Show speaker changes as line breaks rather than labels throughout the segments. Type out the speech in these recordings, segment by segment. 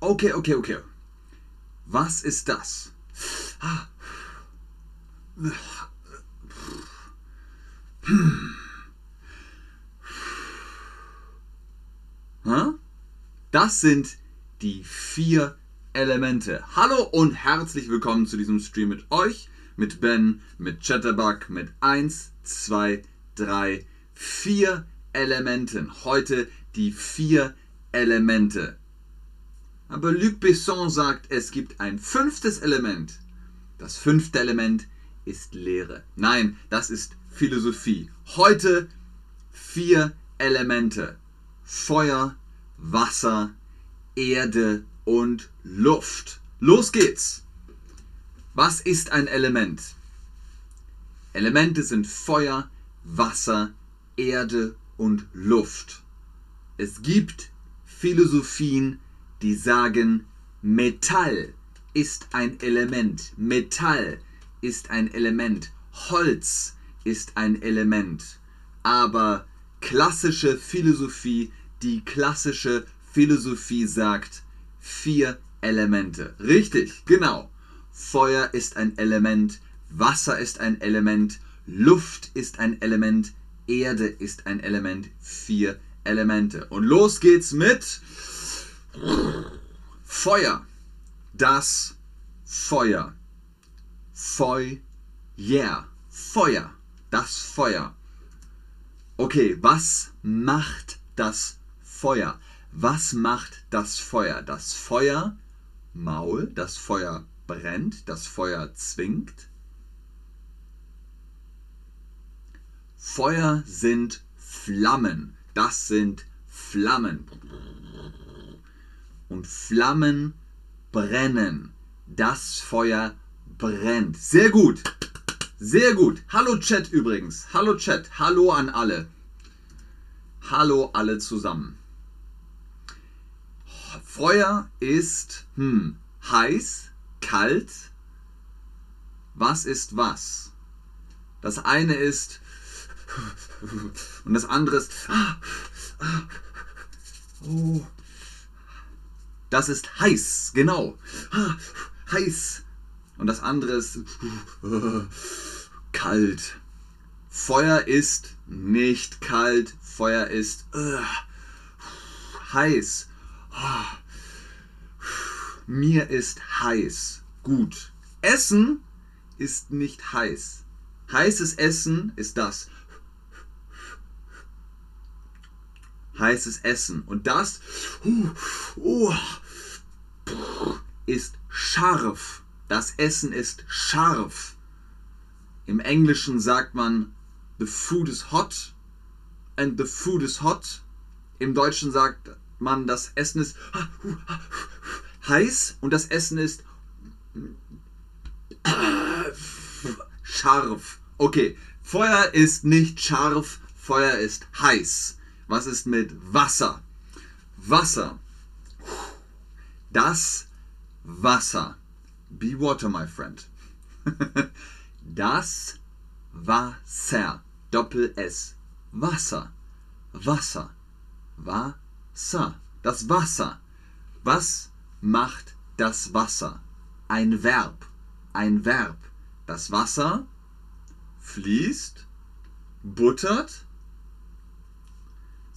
Okay, okay, okay. Was ist das? Das sind die vier Elemente. Hallo und herzlich willkommen zu diesem Stream mit euch, mit Ben, mit Chatterbug, mit 1, 2, 3, 4 Elementen. Heute die vier Elemente. Aber Luc Besson sagt, es gibt ein fünftes Element. Das fünfte Element ist Lehre. Nein, das ist Philosophie. Heute vier Elemente. Feuer, Wasser, Erde und Luft. Los geht's. Was ist ein Element? Elemente sind Feuer, Wasser, Erde und Luft. Es gibt Philosophien, die sagen, Metall ist ein Element. Metall ist ein Element. Holz ist ein Element. Aber klassische Philosophie, die klassische Philosophie sagt vier Elemente. Richtig, genau. Feuer ist ein Element, Wasser ist ein Element, Luft ist ein Element, Erde ist ein Element. Vier Elemente. Und los geht's mit Feuer. Das Feuer. Feuer. Feuer. Das Feuer. Okay, was macht das Feuer? Was macht das Feuer? Das Feuer, Maul, das Feuer brennt, das Feuer zwingt. Feuer sind Flammen. Das sind Flammen und Flammen brennen. Das Feuer brennt. Sehr gut. Sehr gut. Hallo Chat übrigens. Hallo Chat. Hallo an alle. Hallo alle zusammen. Feuer ist hm, heiß, kalt. Was ist was? Das eine ist und das andere ist oh, das ist heiß, genau. Heiß. Und das andere ist kalt. Feuer ist nicht kalt. Feuer ist heiß. Mir ist heiß. Gut. Essen ist nicht heiß. Heißes Essen ist das. Heißes Essen. Und das uh, ist scharf. Das Essen ist scharf. Im Englischen sagt man, the food is hot and the food is hot. Im Deutschen sagt man, das Essen ist heiß und das Essen ist scharf. Okay, Feuer ist nicht scharf, Feuer ist heiß. Was ist mit Wasser? Wasser. Das Wasser. Be water, my friend. das Wasser. Doppel S. Wasser. Wasser. Wasser. Das Wasser. Was macht das Wasser? Ein Verb. Ein Verb. Das Wasser fließt, buttert,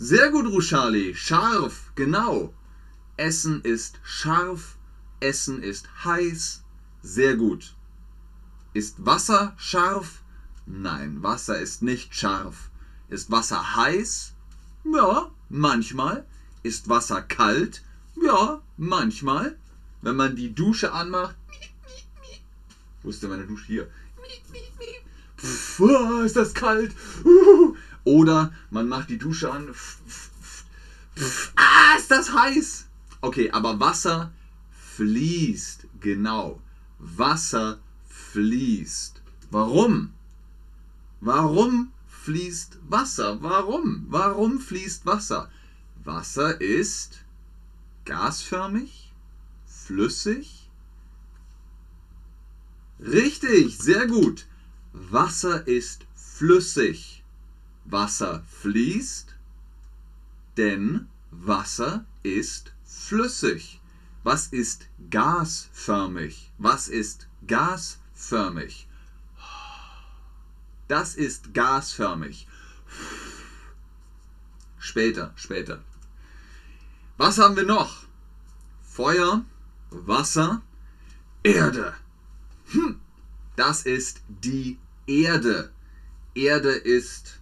sehr gut, Rushali. Scharf, genau. Essen ist scharf. Essen ist heiß. Sehr gut. Ist Wasser scharf? Nein, Wasser ist nicht scharf. Ist Wasser heiß? Ja, manchmal. Ist Wasser kalt? Ja, manchmal. Wenn man die Dusche anmacht. Wo ist denn meine Dusche? Hier. Pff, ist das kalt. Oder man macht die Dusche an. Ah, ist das heiß! Okay, aber Wasser fließt. Genau. Wasser fließt. Warum? Warum fließt Wasser? Warum? Warum fließt Wasser? Wasser ist gasförmig, flüssig. Richtig, sehr gut. Wasser ist flüssig. Wasser fließt, denn Wasser ist flüssig. Was ist gasförmig? Was ist gasförmig? Das ist gasförmig. Später, später. Was haben wir noch? Feuer, Wasser, Erde. Hm. Das ist die Erde. Erde ist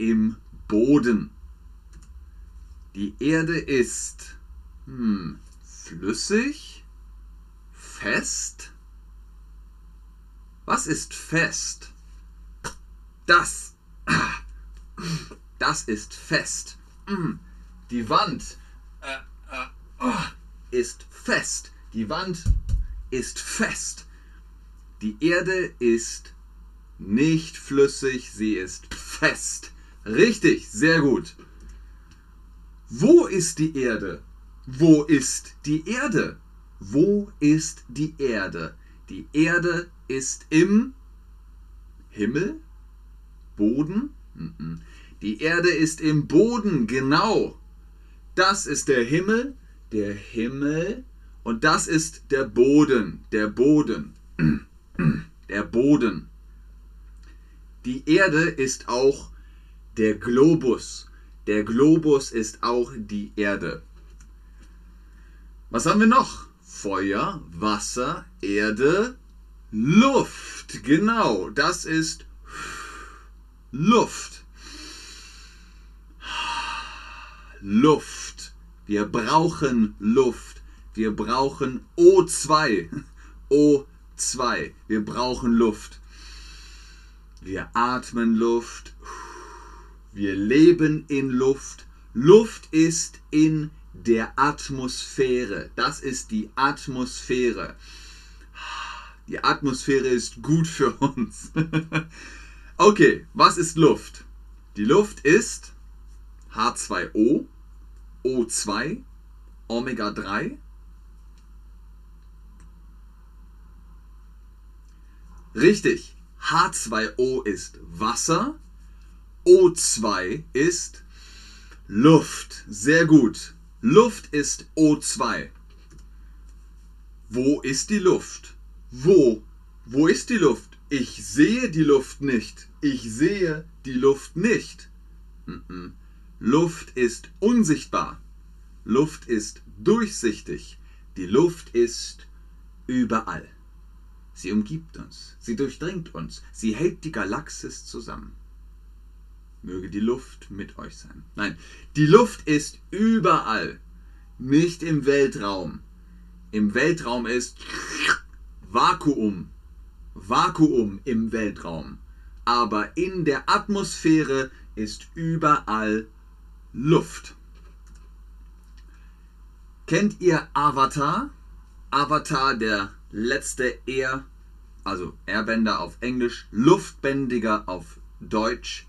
im Boden. Die Erde ist hm, flüssig, fest. Was ist fest? Das. Das ist fest. Hm, die Wand äh, äh, oh, ist fest. Die Wand ist fest. Die Erde ist nicht flüssig, sie ist fest. Richtig, sehr gut. Wo ist die Erde? Wo ist die Erde? Wo ist die Erde? Die Erde ist im Himmel? Boden? Die Erde ist im Boden, genau. Das ist der Himmel, der Himmel und das ist der Boden, der Boden, der Boden. Die Erde ist auch der Globus. Der Globus ist auch die Erde. Was haben wir noch? Feuer, Wasser, Erde, Luft. Genau, das ist Luft. Luft. Wir brauchen Luft. Wir brauchen O2. O2. Wir brauchen Luft. Wir atmen Luft. Wir leben in Luft. Luft ist in der Atmosphäre. Das ist die Atmosphäre. Die Atmosphäre ist gut für uns. okay, was ist Luft? Die Luft ist H2O, O2, Omega 3. Richtig, H2O ist Wasser, O2 ist Luft. Sehr gut. Luft ist O2. Wo ist die Luft? Wo? Wo ist die Luft? Ich sehe die Luft nicht. Ich sehe die Luft nicht. Luft ist unsichtbar. Luft ist durchsichtig. Die Luft ist überall. Sie umgibt uns, sie durchdringt uns, sie hält die Galaxis zusammen. Möge die Luft mit euch sein. Nein, die Luft ist überall, nicht im Weltraum. Im Weltraum ist Vakuum. Vakuum im Weltraum. Aber in der Atmosphäre ist überall Luft. Kennt ihr Avatar? Avatar, der letzte Air, also Airbender auf Englisch, Luftbändiger auf Deutsch.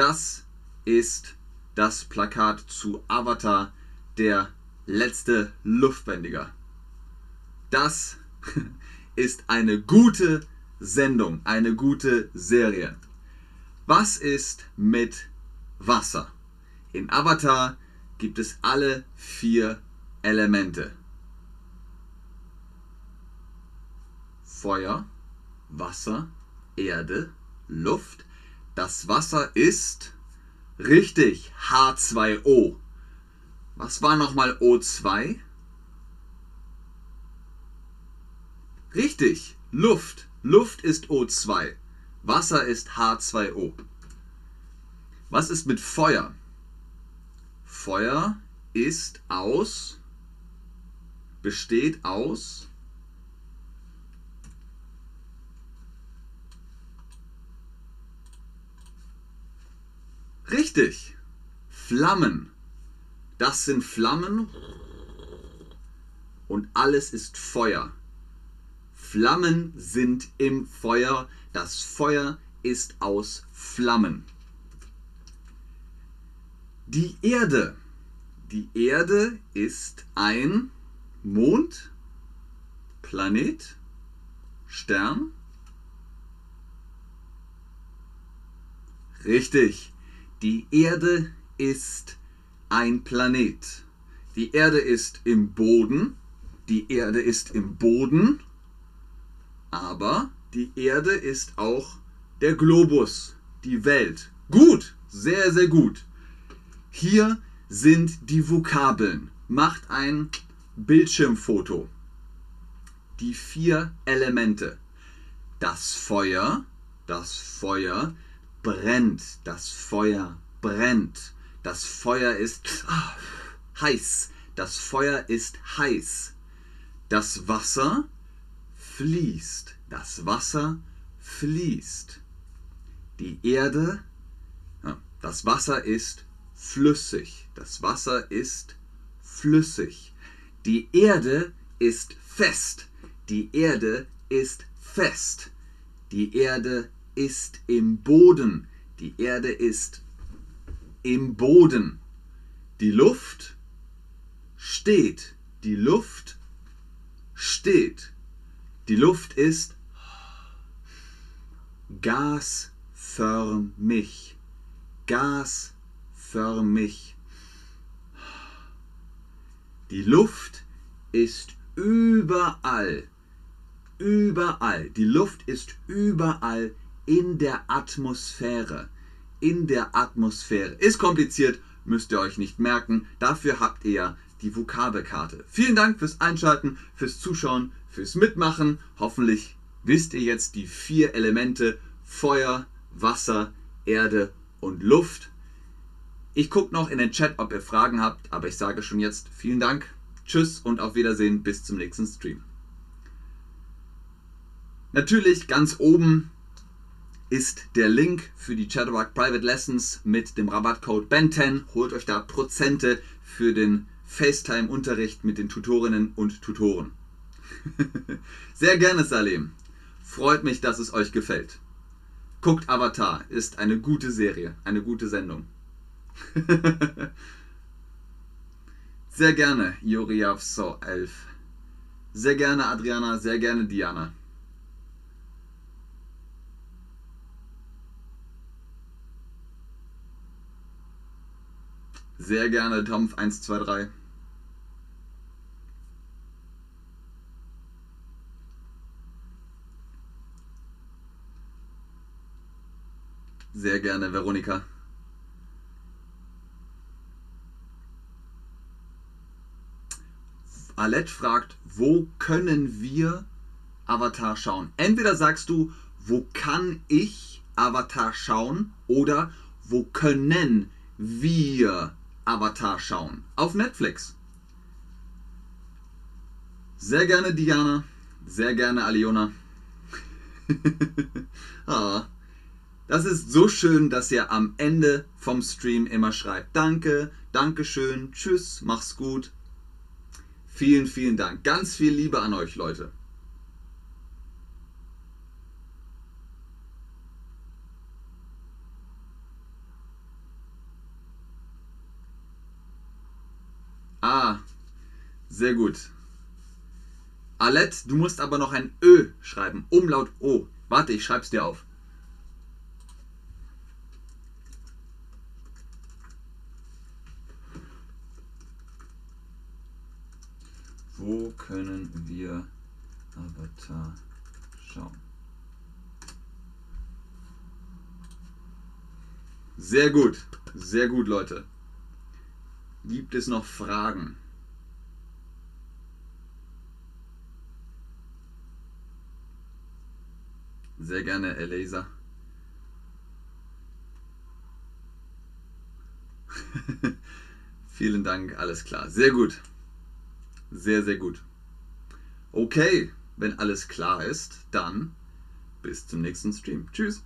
Das ist das Plakat zu Avatar, der letzte Luftbändiger. Das ist eine gute Sendung, eine gute Serie. Was ist mit Wasser? In Avatar gibt es alle vier Elemente. Feuer, Wasser, Erde, Luft. Das Wasser ist richtig H2O. Was war nochmal O2? Richtig, Luft. Luft ist O2. Wasser ist H2O. Was ist mit Feuer? Feuer ist aus, besteht aus Richtig. Flammen. Das sind Flammen und alles ist Feuer. Flammen sind im Feuer. Das Feuer ist aus Flammen. Die Erde. Die Erde ist ein Mond, Planet, Stern. Richtig. Die Erde ist ein Planet. Die Erde ist im Boden. die Erde ist im Boden, aber die Erde ist auch der Globus, die Welt. Gut, sehr, sehr gut. Hier sind die Vokabeln. Macht ein Bildschirmfoto. Die vier Elemente. Das Feuer, das Feuer brennt, das Feuer brennt. Das Feuer ist heiß, das Feuer ist heiß. Das Wasser fließt, das Wasser fließt. Die Erde, das Wasser ist flüssig, das Wasser ist flüssig. Die Erde ist fest, die Erde ist fest. Die Erde ist im Boden, die Erde ist im Boden. Die Luft steht, die Luft steht. Die Luft ist gasförmig. Gasförmig. Die Luft ist überall. Überall. Die Luft ist überall in der Atmosphäre. In der Atmosphäre. Ist kompliziert, müsst ihr euch nicht merken. Dafür habt ihr ja die Vokabelkarte. Vielen Dank fürs Einschalten, fürs Zuschauen, fürs Mitmachen. Hoffentlich wisst ihr jetzt die vier Elemente Feuer, Wasser, Erde und Luft. Ich gucke noch in den Chat, ob ihr Fragen habt, aber ich sage schon jetzt vielen Dank, tschüss und auf Wiedersehen bis zum nächsten Stream. Natürlich ganz oben ist der Link für die Chatterbug Private Lessons mit dem Rabattcode BEN10. Holt euch da Prozente für den FaceTime-Unterricht mit den Tutorinnen und Tutoren. Sehr gerne, Salim. Freut mich, dass es euch gefällt. Guckt Avatar, ist eine gute Serie, eine gute Sendung. sehr gerne, Juriavso 11. Sehr gerne, Adriana, sehr gerne, Diana. Sehr gerne, Tomf 123. Sehr gerne, Veronika. Alette fragt, wo können wir Avatar schauen? Entweder sagst du, wo kann ich Avatar schauen oder wo können wir Avatar schauen? Auf Netflix. Sehr gerne Diana, sehr gerne Aliona. ah. Das ist so schön, dass ihr am Ende vom Stream immer schreibt. Danke, Dankeschön, tschüss, mach's gut. Vielen, vielen Dank. Ganz viel Liebe an euch, Leute. Ah, sehr gut. Alette, du musst aber noch ein Ö schreiben. Umlaut O. Warte, ich schreib's dir auf. Wo können wir Avatar schauen? Sehr gut, sehr gut, Leute. Gibt es noch Fragen? Sehr gerne, Elisa. Vielen Dank, alles klar. Sehr gut. Sehr, sehr gut. Okay, wenn alles klar ist, dann bis zum nächsten Stream. Tschüss.